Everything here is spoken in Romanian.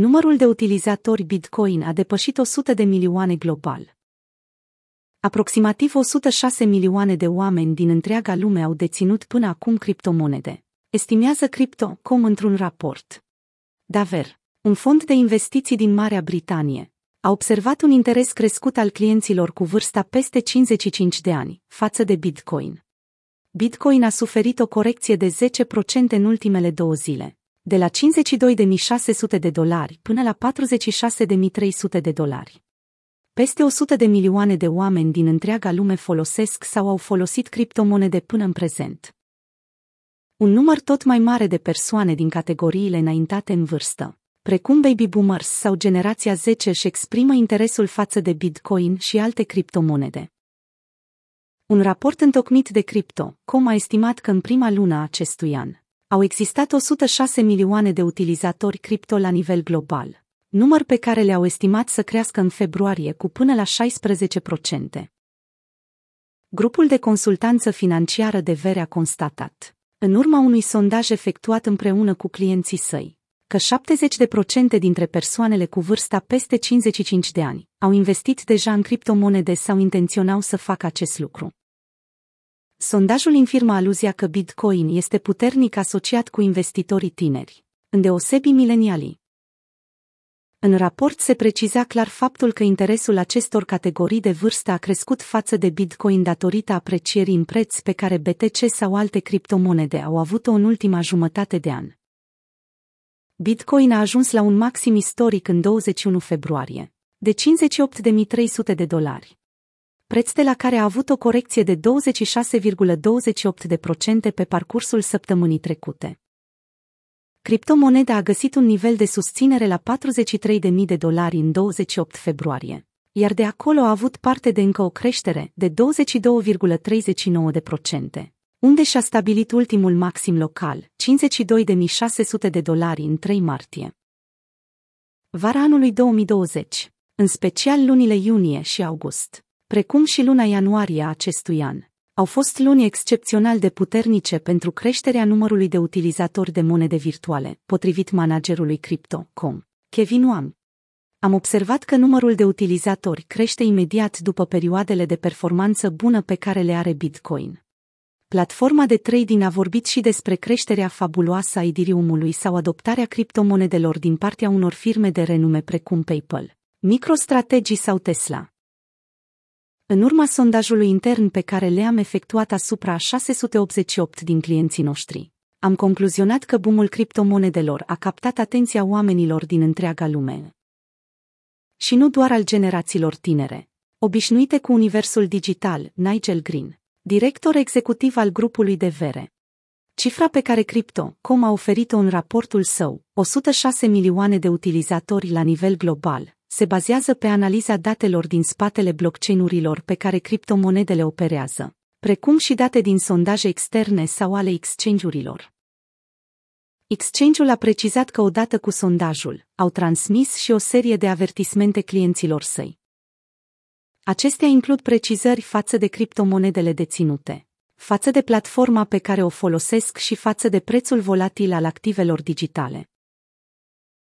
numărul de utilizatori Bitcoin a depășit 100 de milioane global. Aproximativ 106 milioane de oameni din întreaga lume au deținut până acum criptomonede, estimează Crypto.com într-un raport. Daver, un fond de investiții din Marea Britanie, a observat un interes crescut al clienților cu vârsta peste 55 de ani față de Bitcoin. Bitcoin a suferit o corecție de 10% în ultimele două zile, de la 52.600 de dolari până la 46.300 de dolari. Peste 100 de milioane de oameni din întreaga lume folosesc sau au folosit criptomonede până în prezent. Un număr tot mai mare de persoane din categoriile înaintate în vârstă, precum baby boomers sau generația 10 își exprimă interesul față de Bitcoin și alte criptomonede. Un raport întocmit de Crypto.com a estimat că în prima lună a acestui an au existat 106 milioane de utilizatori cripto la nivel global, număr pe care le-au estimat să crească în februarie cu până la 16%. Grupul de consultanță financiară de vere a constatat, în urma unui sondaj efectuat împreună cu clienții săi, că 70% dintre persoanele cu vârsta peste 55 de ani au investit deja în criptomonede sau intenționau să facă acest lucru. Sondajul infirmă aluzia că Bitcoin este puternic asociat cu investitorii tineri, îndeosebi milenialii. În raport se preciza clar faptul că interesul acestor categorii de vârstă a crescut față de Bitcoin datorită aprecierii în preț pe care BTC sau alte criptomonede au avut-o în ultima jumătate de an. Bitcoin a ajuns la un maxim istoric în 21 februarie, de 58.300 de dolari preț de la care a avut o corecție de 26,28% pe parcursul săptămânii trecute. Criptomoneda a găsit un nivel de susținere la 43.000 de dolari în 28 februarie, iar de acolo a avut parte de încă o creștere de 22,39%, unde și-a stabilit ultimul maxim local, 52.600 de dolari în 3 martie. Vara anului 2020, în special lunile iunie și august, precum și luna ianuarie a acestui an, au fost luni excepțional de puternice pentru creșterea numărului de utilizatori de monede virtuale, potrivit managerului Crypto.com, Kevin Wang. Am observat că numărul de utilizatori crește imediat după perioadele de performanță bună pe care le are Bitcoin. Platforma de trading a vorbit și despre creșterea fabuloasă a Ethereum-ului sau adoptarea criptomonedelor din partea unor firme de renume precum PayPal, MicroStrategy sau Tesla. În urma sondajului intern pe care le-am efectuat asupra 688 din clienții noștri, am concluzionat că boomul criptomonedelor a captat atenția oamenilor din întreaga lume. Și nu doar al generațiilor tinere, obișnuite cu universul digital, Nigel Green, director executiv al grupului de vere. Cifra pe care Crypto.com a oferit-o în raportul său, 106 milioane de utilizatori la nivel global, se bazează pe analiza datelor din spatele blockchain-urilor pe care criptomonedele operează, precum și date din sondaje externe sau ale exchange-urilor. Exchange-ul a precizat că odată cu sondajul, au transmis și o serie de avertismente clienților săi. Acestea includ precizări față de criptomonedele deținute, față de platforma pe care o folosesc și față de prețul volatil al activelor digitale.